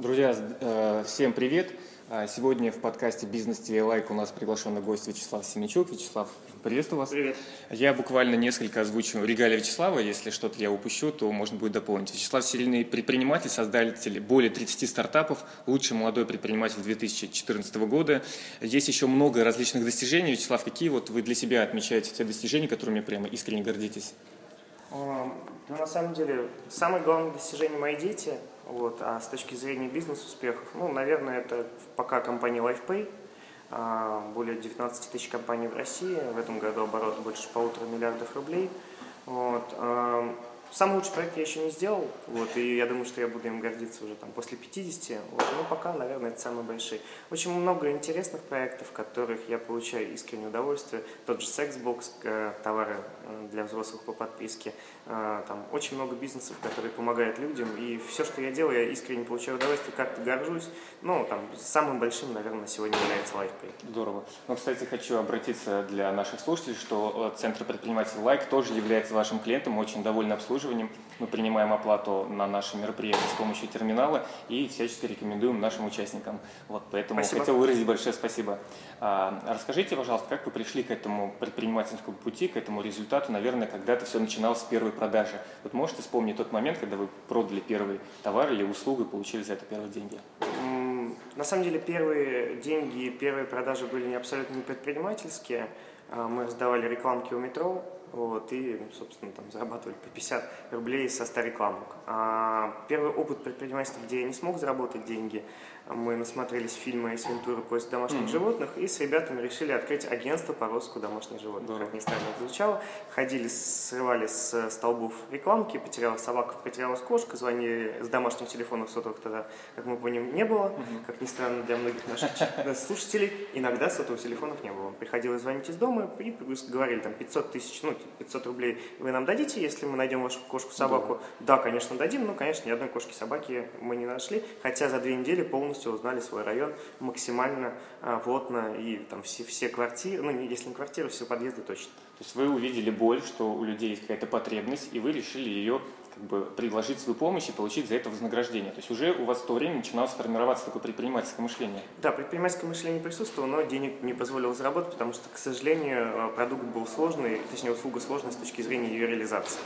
Друзья, э, всем привет! А, сегодня в подкасте «Бизнес ТВ Лайк» у нас приглашенный гость Вячеслав Семенчук. Вячеслав, приветствую вас. Привет. Я буквально несколько озвучу регалий Вячеслава. Если что-то я упущу, то можно будет дополнить. Вячеслав – сильный предприниматель, создатель более 30 стартапов, лучший молодой предприниматель 2014 года. Есть еще много различных достижений. Вячеслав, какие вот вы для себя отмечаете те достижения, которыми прямо искренне гордитесь? Ну, на самом деле, самое главное достижение мои дети – вот. А с точки зрения бизнес-успехов, ну, наверное, это пока компания LifePay, а, более 19 тысяч компаний в России, в этом году оборот больше полутора миллиардов рублей. Вот. Самый лучший проект я еще не сделал, вот, и я думаю, что я буду им гордиться уже там после 50, вот, но пока, наверное, это самые большие. Очень много интересных проектов, в которых я получаю искреннее удовольствие. Тот же Sexbox, э, товары э, для взрослых по подписке, там очень много бизнесов, которые помогают людям, и все, что я делаю, я искренне получаю удовольствие, как-то горжусь. Ну, там, самым большим, наверное, на сегодня является LifePay. Здорово. Ну, кстати, хочу обратиться для наших слушателей, что Центр предпринимателей Like тоже является вашим клиентом, очень довольны обслуживанием обслуживанием. Мы принимаем оплату на наши мероприятия с помощью терминала и всячески рекомендуем нашим участникам. Вот, поэтому спасибо. хотел выразить большое спасибо. А, расскажите, пожалуйста, как вы пришли к этому предпринимательскому пути, к этому результату? Наверное, когда-то все начиналось с первой продажи. Вот можете вспомнить тот момент, когда вы продали первый товар или услугу и получили за это первые деньги? На самом деле первые деньги, первые продажи были не абсолютно не предпринимательские. А, мы раздавали рекламки у метро, вот, и, собственно, там зарабатывали по 50 рублей со 100 рекламок. А первый опыт предпринимательства, где я не смог заработать деньги, мы насмотрелись фильмы из Вентуры «Поиск домашних mm-hmm. животных» и с ребятами решили открыть агентство по розыску домашних животных. Mm-hmm. Как ни странно это звучало. Ходили, срывали с столбов рекламки, потерялась собака, потерялась кошка, звонили с домашних телефонов сотовых тогда, как мы поняли, не было. Mm-hmm. Как ни странно для многих наших слушателей, иногда сотовых телефонов не было. Приходилось звонить из дома и говорили там 500 тысяч, ну 500 рублей вы нам дадите, если мы найдем вашу кошку, собаку? Да, да конечно, дадим, но, конечно, ни одной кошки, собаки мы не нашли, хотя за две недели полностью полностью узнали свой район максимально а, плотно и там все, все квартиры, ну если не квартиры, все подъезды точно. То есть вы увидели боль, что у людей есть какая-то потребность, и вы решили ее как бы предложить свою помощь и получить за это вознаграждение. То есть уже у вас в то время начиналось формироваться такое предпринимательское мышление. Да, предпринимательское мышление присутствовало, но денег не позволило заработать, потому что, к сожалению, э, продукт был сложный, точнее, услуга сложная с точки зрения ее реализации.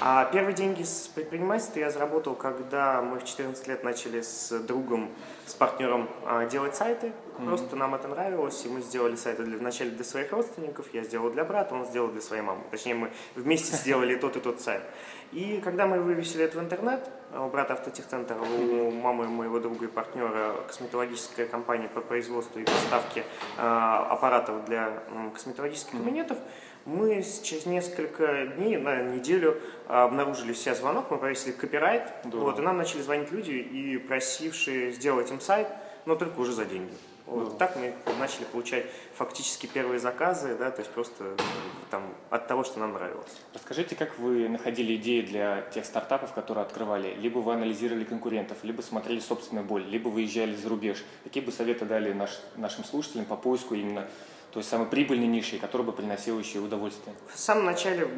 А первые деньги с предпринимательства я заработал, когда мы в 14 лет начали с другом, с партнером а, делать сайты. Mm-hmm. Просто нам это нравилось, и мы сделали сайты для, вначале для своих родственников, я сделал для брата, он сделал для своей мамы. Точнее, мы вместе сделали тот и тот сайт. И когда мы вывесили это в интернет, у брата автотехцентра, у мамы моего друга и партнера косметологическая компания по производству и поставке э, аппаратов для косметологических кабинетов, мы через несколько дней, на неделю обнаружили все звонок, мы повесили копирайт, вот, и нам начали звонить люди и просившие сделать им сайт, но только уже за деньги. Вот ну. так мы начали получать фактически первые заказы, да, то есть просто там, от того, что нам нравилось. Расскажите, как вы находили идеи для тех стартапов, которые открывали? Либо вы анализировали конкурентов, либо смотрели собственную боль, либо выезжали за рубеж. Какие бы советы дали наш, нашим слушателям по поиску именно то есть самой прибыльной нишей, которая бы приносила еще удовольствие? В самом начале,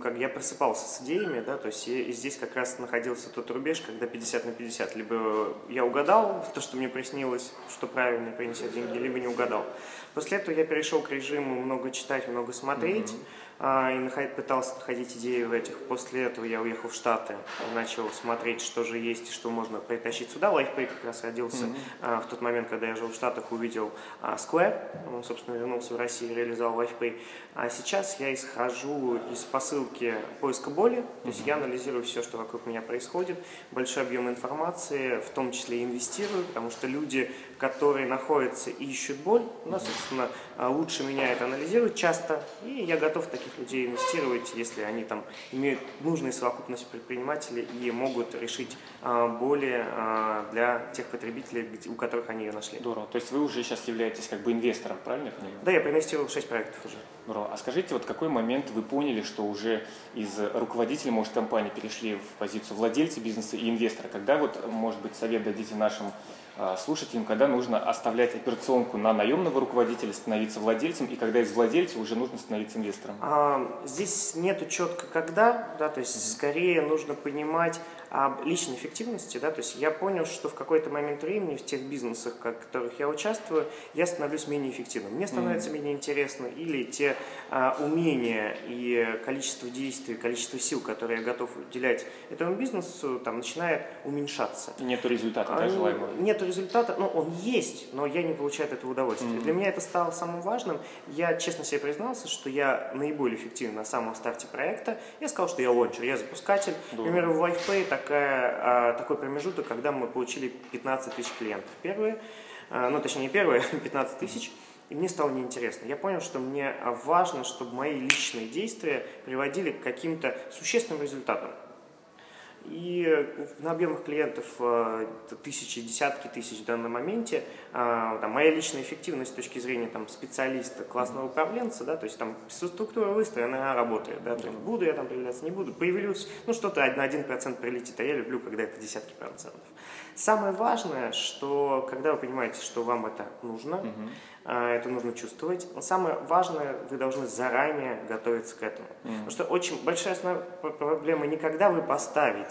как я просыпался с идеями, да, то есть и здесь как раз находился тот рубеж, когда 50 на 50. Либо я угадал то, что мне приснилось, что правильно принесет деньги, либо не угадал. После этого я перешел к режиму много читать, много смотреть. Mm-hmm и пытался находить идеи в этих. После этого я уехал в Штаты и начал смотреть, что же есть и что можно притащить сюда. LifePay как раз родился mm-hmm. в тот момент, когда я жил в Штатах, увидел а, Square, он, собственно, вернулся в Россию и реализовал LifePay. А сейчас я исхожу из посылки поиска боли, то есть mm-hmm. я анализирую все, что вокруг меня происходит, большой объем информации, в том числе инвестирую, потому что люди, которые находятся и ищут боль, ну, собственно, лучше меня это анализируют часто, и я готов таких таких людей инвестировать, если они там имеют нужную совокупность предпринимателей и могут решить а, более а, для тех потребителей, у которых они ее нашли. Здорово. То есть вы уже сейчас являетесь как бы инвестором, правильно я понимаю? Да, я проинвестировал 6 проектов уже. Здорово. А скажите, вот какой момент вы поняли, что уже из руководителя, может, компании перешли в позицию владельца бизнеса и инвестора? Когда вот, может быть, совет дадите нашим а, слушателям, когда нужно оставлять операционку на наемного руководителя, становиться владельцем, и когда из владельца уже нужно становиться инвестором? А, здесь нету четко когда, да, то есть скорее нужно понимать, об личной эффективности, да, то есть я понял, что в какой-то момент времени в тех бизнесах, в которых я участвую, я становлюсь менее эффективным. Мне становится mm-hmm. менее интересно или те а, умения и количество действий, количество сил, которые я готов уделять этому бизнесу, там начинает уменьшаться. Нету результата, да, желаемого? Нету результата, ну, он есть, но я не получаю от этого удовольствия. Mm-hmm. Для меня это стало самым важным. Я честно себе признался, что я наиболее эффективен на самом старте проекта. Я сказал, что я лончер, я запускатель. Например, в LifePay такая, а, такой промежуток, когда мы получили 15 тысяч клиентов. Первые, а, ну, точнее, не первые, 15 тысяч. И мне стало неинтересно. Я понял, что мне важно, чтобы мои личные действия приводили к каким-то существенным результатам. И на объемах клиентов э, тысячи, десятки тысяч в данном моменте. А, там, моя личная эффективность с точки зрения там, специалиста, классного управленца, да, то есть там структура выстроена, она работает. Да, то есть буду я там появляться, не буду. Появлюсь, ну что-то на один процент прилетит, а я люблю, когда это десятки процентов. Самое важное, что когда вы понимаете, что вам это нужно, угу. это нужно чувствовать, но самое важное, вы должны заранее готовиться к этому. Угу. Потому что очень большая основная проблема не когда вы поставите,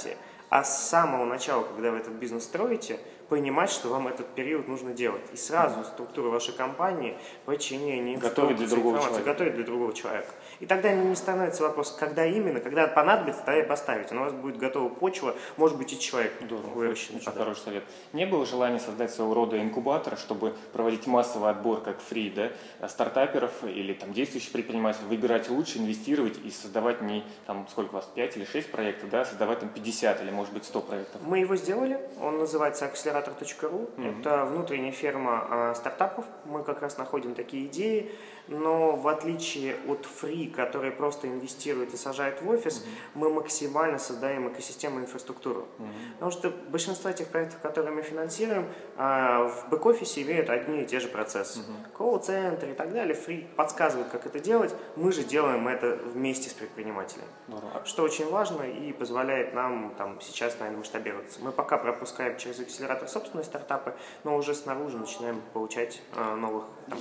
а с самого начала, когда вы этот бизнес строите, понимать, что вам этот период нужно делать. И сразу структуру вашей компании, подчинение, готовить для другого человека. готовить для другого человека. И тогда не становится вопрос, когда именно, когда понадобится, тогда и поставить. У вас будет готова почва, может быть и человек Здорово, выращен. Очень да. хороший совет. Не было желания создать своего рода инкубатор, чтобы проводить массовый отбор, как фри, да, стартаперов или там действующих предпринимателей, выбирать лучше, инвестировать и создавать не там сколько у вас, 5 или 6 проектов, да, создавать там 50 или может быть 100 проектов. Мы его сделали, он называется акселератор.ру, mm-hmm. это внутренняя ферма а, стартапов, мы как раз находим такие идеи, но в отличие от Free, который просто инвестирует и сажает в офис, mm-hmm. мы максимально создаем экосистему инфраструктуру. Mm-hmm. Потому что большинство этих проектов, которые мы финансируем, а, в бэк-офисе имеют одни и те же процессы. Mm-hmm. Колл-центр и так далее. Free подсказывает, как это делать. Мы же делаем это вместе с предпринимателем. Mm-hmm. Что очень важно и позволяет нам там, сейчас, наверное, масштабироваться. Мы пока пропускаем через акселератор собственные стартапы, но уже снаружи начинаем получать а, новых там,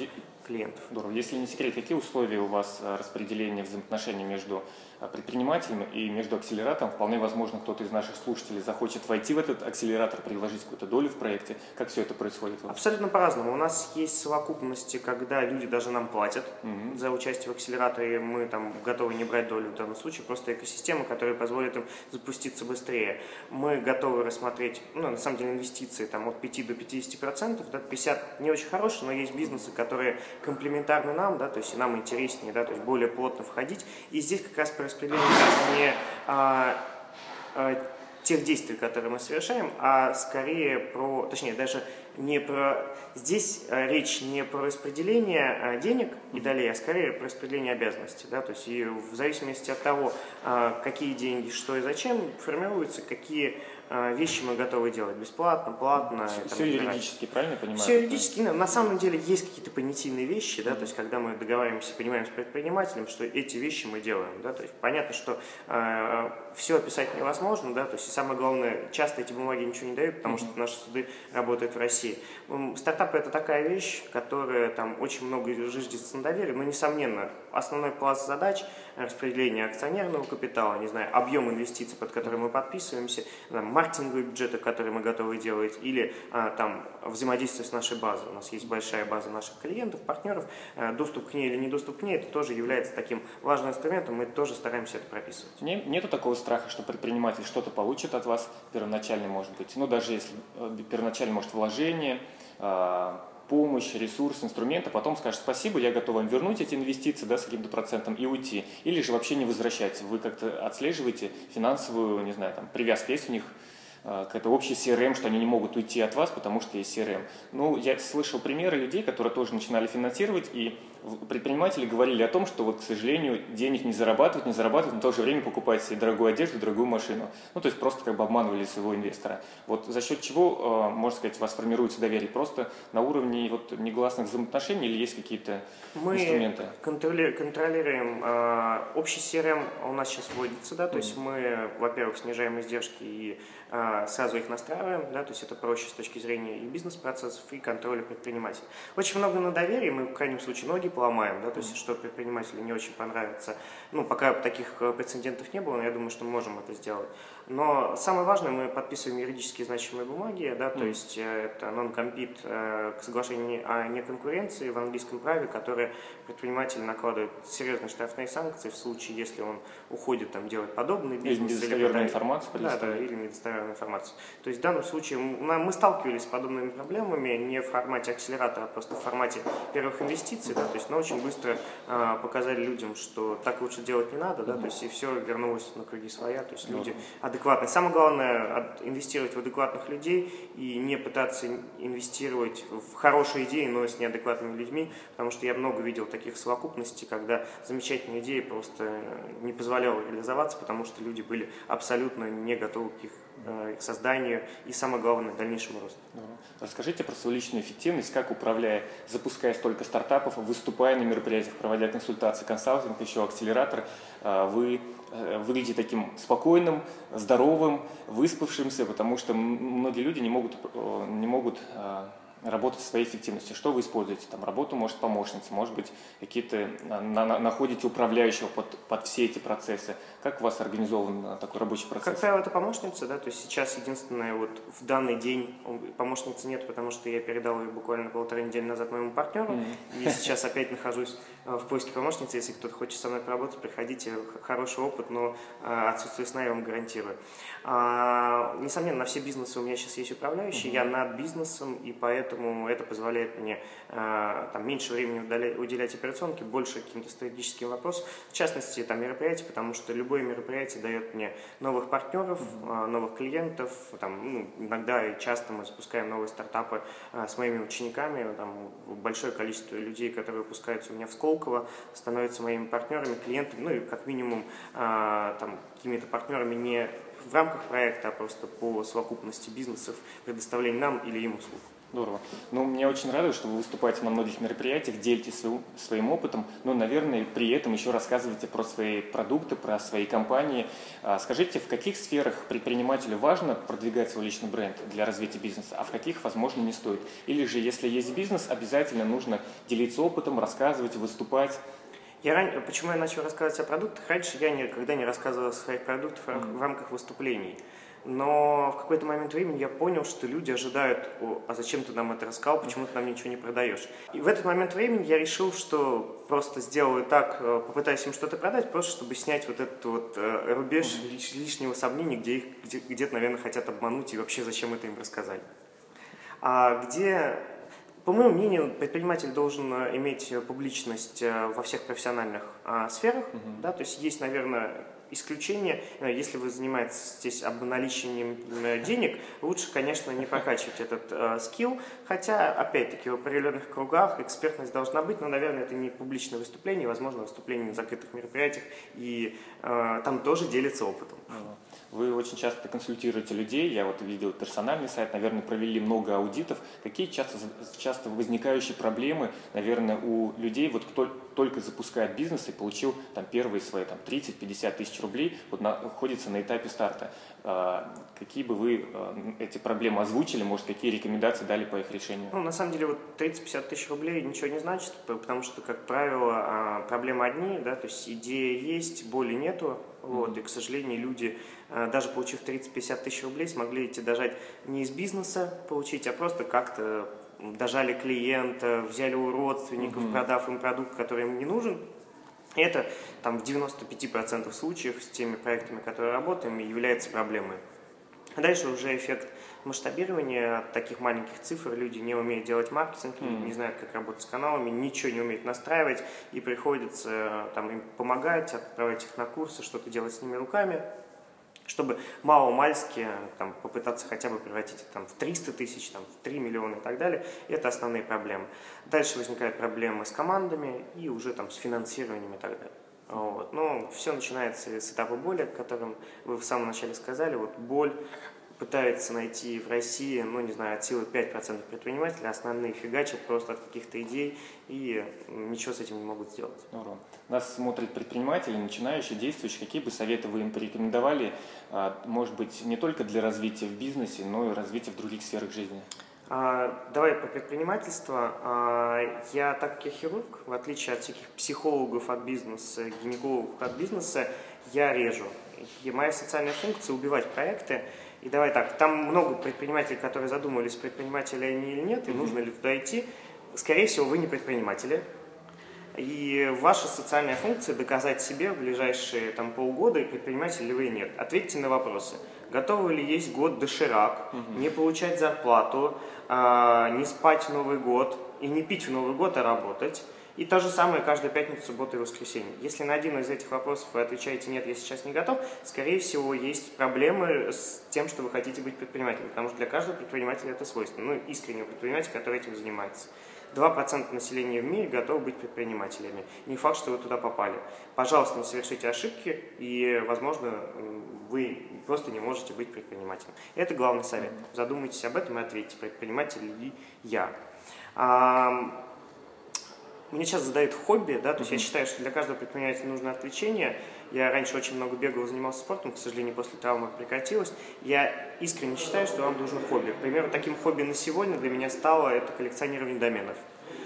клиентов. Здорово. Если не секрет, какие условия у вас э, распределения взаимоотношений между Э, предпринимателям и между акселератором. Вполне возможно, кто-то из наших слушателей захочет войти в этот акселератор, предложить какую-то долю в проекте. Как все это происходит? Абсолютно по-разному. У нас есть совокупности, когда люди даже нам платят угу. за участие в акселераторе. Мы там готовы не брать долю в данном случае, просто экосистема, которая позволит им запуститься быстрее. Мы готовы рассмотреть, ну, на самом деле, инвестиции там, от 5 до 50 процентов. Да, 50 не очень хорошие, но есть бизнесы, которые комплементарны нам, да, то есть и нам интереснее, да, то есть более плотно входить. И здесь как раз распределение не а, а, тех действий, которые мы совершаем, а скорее про, точнее, даже не про... Здесь а, речь не про распределение а, денег и долей, а скорее про распределение обязанностей. Да? То есть и в зависимости от того, а, какие деньги, что и зачем, формируются, какие вещи мы готовы делать бесплатно, платно. Все, все юридически, правильно понимаю? Все юридически. На самом деле есть какие-то понятийные вещи, да, то есть когда мы договариваемся, понимаем с предпринимателем, что эти вещи мы делаем, да, то есть понятно, что э, все описать невозможно, да, то есть и самое главное, часто эти бумаги ничего не дают, потому mm-hmm. что наши суды работают в России. Стартапы это такая вещь, которая там очень много зиждется на доверии, но несомненно основной пласт задач распределение акционерного капитала, не знаю, объем инвестиций, под который мы подписываемся, там, маркетинговые бюджеты, которые мы готовы делать, или а, там взаимодействие с нашей базой. У нас есть большая база наших клиентов, партнеров. А, доступ к ней или не доступ к ней, это тоже является таким важным инструментом, мы тоже стараемся это прописывать. Не, нету такого страха, что предприниматель что-то получит от вас первоначально, может быть, ну даже если э, первоначально, может, вложение, а, помощь, ресурс, инструмент, а потом скажет спасибо, я готов вам вернуть эти инвестиции да, с каким-то процентом и уйти. Или же вообще не возвращать. Вы как-то отслеживаете финансовую, не знаю, там, привязка есть у них Э, какая-то общий CRM, что они не могут уйти от вас, потому что есть CRM. Ну, я слышал примеры людей, которые тоже начинали финансировать, и предприниматели говорили о том, что вот, к сожалению, денег не зарабатывают, не зарабатывают, но в то же время покупают себе дорогую одежду, дорогую машину. Ну, то есть просто как бы обманывали своего инвестора. Вот за счет чего, э, можно сказать, у вас формируется доверие? Просто на уровне вот негласных взаимоотношений или есть какие-то Мы инструменты? Мы контролируем э, общий CRM, у нас сейчас вводится, да, то mm-hmm. есть мы, во-первых, снижаем издержки и э, сразу их настраиваем, да, то есть это проще с точки зрения и бизнес-процессов, и контроля предпринимателя. Очень много на доверии, мы в крайнем случае ноги поломаем, да, то есть что предпринимателю не очень понравится. Ну, пока таких э, прецедентов не было, но я думаю, что мы можем это сделать. Но самое важное, мы подписываем юридически значимые бумаги, да, то есть э, это non-compete э, к соглашению о неконкуренции в английском праве, которое предприниматель накладывает серьезные штрафные санкции в случае, если он уходит там делать подобный бизнес. Или недостоверную информацию да, да, или недостоверную информацию. То есть в данном случае мы сталкивались с подобными проблемами не в формате акселератора, а просто в формате первых инвестиций, да, то есть, но очень быстро э, показали людям, что так лучше делать не надо, да, то есть и все вернулось на круги своя, то есть люди адекватные. Самое главное инвестировать в адекватных людей и не пытаться инвестировать в хорошие идеи, но с неадекватными людьми, потому что я много видел таких совокупностей, когда замечательные идеи просто не позволяла реализоваться, потому что люди были абсолютно не готовы к их Э, к созданию и, самое главное, дальнейшему росту. Расскажите про свою личную эффективность, как управляя, запуская столько стартапов, выступая на мероприятиях, проводя консультации, консалтинг, еще акселератор, э, вы э, выглядите таким спокойным, здоровым, выспавшимся, потому что многие люди не могут, не могут работать своей эффективностью. Что вы используете? Там работу, может, помощницы, может быть, какие-то на, на, находите управляющего под, под все эти процессы. Как у вас организован э, такой рабочий процесс? Как правило, это помощница, да, то есть сейчас единственное, вот в данный день помощницы нет, потому что я передал ее буквально полторы недели назад моему партнеру, mm-hmm. и сейчас опять нахожусь э, в поиске помощницы. Если кто-то хочет со мной поработать, приходите, хороший опыт, но э, отсутствие сна я вам гарантирую. А, несомненно, на все бизнесы у меня сейчас есть управляющий, mm-hmm. я над бизнесом, и поэтому это позволяет мне а, там, меньше времени удалять, уделять операционке, больше каким-то стратегическим вопросам, в частности, там, мероприятия, потому что любое мероприятие дает мне новых партнеров, mm-hmm. новых клиентов, там, ну, иногда и часто мы запускаем новые стартапы а, с моими учениками, там, большое количество людей, которые выпускаются у меня в Сколково, становятся моими партнерами, клиентами, ну и как минимум там, какими-то партнерами не в рамках проекта, а просто по совокупности бизнесов предоставления нам или им услуг. Здорово. Ну, меня очень радует, что вы выступаете на многих мероприятиях, делитесь своим, своим опытом, но, наверное, при этом еще рассказываете про свои продукты, про свои компании. А, скажите, в каких сферах предпринимателю важно продвигать свой личный бренд для развития бизнеса, а в каких, возможно, не стоит? Или же, если есть бизнес, обязательно нужно делиться опытом, рассказывать, выступать? Я ран... Почему я начал рассказывать о продуктах? Раньше я никогда не рассказывал о своих продуктах mm-hmm. в рамках выступлений. Но в какой-то момент времени я понял, что люди ожидают, а зачем ты нам это рассказал, почему ты нам ничего не продаешь. И в этот момент времени я решил, что просто сделаю так, э, попытаюсь им что-то продать, просто чтобы снять вот этот вот э, рубеж mm-hmm. лишнего сомнения, где их где, где-то, наверное, хотят обмануть и вообще зачем это им рассказали. А где по моему мнению, предприниматель должен э, иметь э, публичность э, во всех профессиональных а, сферах. Uh-huh. Да, то есть есть, наверное, исключение. Если вы занимаетесь здесь обналичиванием денег, лучше, конечно, не прокачивать этот э, скилл. Хотя, опять-таки, в определенных кругах экспертность должна быть, но, наверное, это не публичное выступление, возможно, выступление на закрытых мероприятиях, и э, там тоже делится опытом. Uh-huh. Вы очень часто консультируете людей, я вот видел персональный сайт, наверное, провели много аудитов. Какие часто, часто возникающие проблемы, наверное, у людей, вот кто только запускает бизнес и получил там первые свои там, 30-50 тысяч рублей, вот находится на этапе старта. Какие бы вы а, эти проблемы озвучили, может, какие рекомендации дали по их решению? Ну, на самом деле, вот 30-50 тысяч рублей ничего не значит, потому что, как правило, а, проблемы одни, да, то есть идея есть, боли нету, вот, и, к сожалению, люди, даже получив 30-50 тысяч рублей, смогли эти дожать не из бизнеса получить, а просто как-то дожали клиента, взяли у родственников, mm-hmm. продав им продукт, который им не нужен. Это там, в 95% случаев с теми проектами, которые работаем, является проблемой. Дальше уже эффект масштабирования от таких маленьких цифр. Люди не умеют делать маркетинг, mm-hmm. не знают, как работать с каналами, ничего не умеют настраивать, и приходится там, им помогать, отправлять их на курсы, что-то делать с ними руками чтобы мало-мальски там, попытаться хотя бы превратить там, в 300 тысяч, там, в 3 миллиона и так далее. Это основные проблемы. Дальше возникают проблемы с командами и уже там, с финансированием и так далее. Вот. Но все начинается с этапа боли, о котором вы в самом начале сказали. Вот боль пытается найти в России, ну, не знаю, от силы 5% предпринимателей, основные фигачат просто от каких-то идей и ничего с этим не могут сделать. Здорово. Нас смотрят предприниматели, начинающие, действующие. Какие бы советы вы им порекомендовали, а, может быть, не только для развития в бизнесе, но и развития в других сферах жизни? А, давай по предпринимательству. А, я, так как я хирург, в отличие от всяких психологов от бизнеса, гинекологов от бизнеса, я режу. И моя социальная функция – убивать проекты. И давай так, там много предпринимателей, которые задумывались, предприниматели они или нет, и нужно ли туда идти. Скорее всего, вы не предприниматели, и ваша социальная функция доказать себе в ближайшие там, полгода, предприниматель ли вы или нет. Ответьте на вопросы. Готовы ли есть год доширак, угу. не получать зарплату, э, не спать в Новый год и не пить в Новый год, а работать. И то же самое каждую пятницу, субботу и воскресенье. Если на один из этих вопросов вы отвечаете «нет, я сейчас не готов», скорее всего, есть проблемы с тем, что вы хотите быть предпринимателем, потому что для каждого предпринимателя это свойственно, ну, искреннего предпринимателя, который этим занимается. 2% населения в мире готовы быть предпринимателями. Не факт, что вы туда попали. Пожалуйста, не совершите ошибки, и, возможно, вы просто не можете быть предпринимателем. Это главный совет. Задумайтесь об этом и ответьте, предприниматель ли я. Мне сейчас задают хобби, да, то есть mm-hmm. я считаю, что для каждого предпринимателя нужно отвлечение. Я раньше очень много бегал, занимался спортом, к сожалению, после травмы прекратилось. Я искренне считаю, что вам нужно хобби. К примеру, таким хобби на сегодня для меня стало это коллекционирование доменов.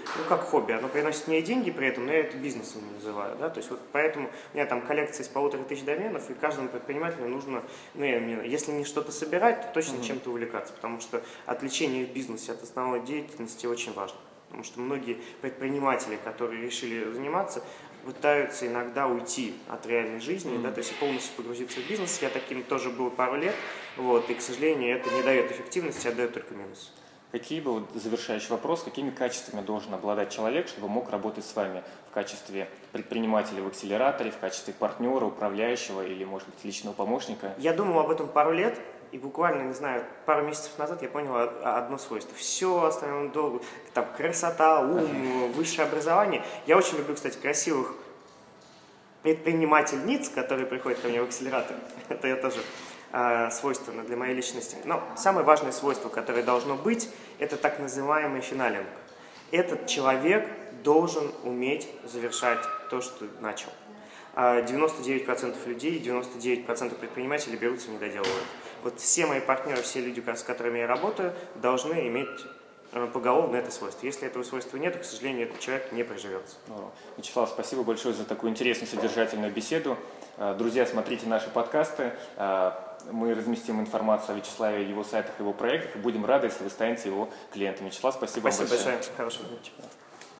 Ну, как хобби, оно приносит мне деньги при этом, но я это бизнесом не называю, да, то есть вот поэтому у меня там коллекция из полутора тысяч доменов, и каждому предпринимателю нужно, ну, я, если не что-то собирать, то точно mm-hmm. чем-то увлекаться, потому что отвлечение в бизнесе от основной деятельности очень важно. Потому что многие предприниматели, которые решили заниматься, пытаются иногда уйти от реальной жизни, mm-hmm. да, то есть полностью погрузиться в бизнес. Я таким тоже был пару лет, вот, и, к сожалению, это не дает эффективности, а дает только минус. Какие бы, вот, завершающий вопрос, какими качествами должен обладать человек, чтобы мог работать с вами в качестве предпринимателя в акселераторе, в качестве партнера, управляющего или, может быть, личного помощника? Я думал об этом пару лет, и буквально, не знаю, пару месяцев назад я понял одно свойство. Все остальное долго, там, красота, ум, высшее образование. Я очень люблю, кстати, красивых предпринимательниц, которые приходят ко мне в акселератор. Это я тоже э, свойственно для моей личности. Но самое важное свойство, которое должно быть, это так называемый финалинг. Этот человек должен уметь завершать то, что начал. 99% а людей, 99% предпринимателей берутся и не доделывают. Вот все мои партнеры, все люди, с которыми я работаю, должны иметь э, поголовно это свойство. Если этого свойства нет, к сожалению, этот человек не приживется. Вячеслав, спасибо большое за такую интересную, содержательную беседу. Э, друзья, смотрите наши подкасты. Э, мы разместим информацию о Вячеславе, его сайтах, его проектах, и будем рады, если вы станете его клиентом. Вячеслав, спасибо, спасибо вам большое. Спасибо большое. Хорошего вечера.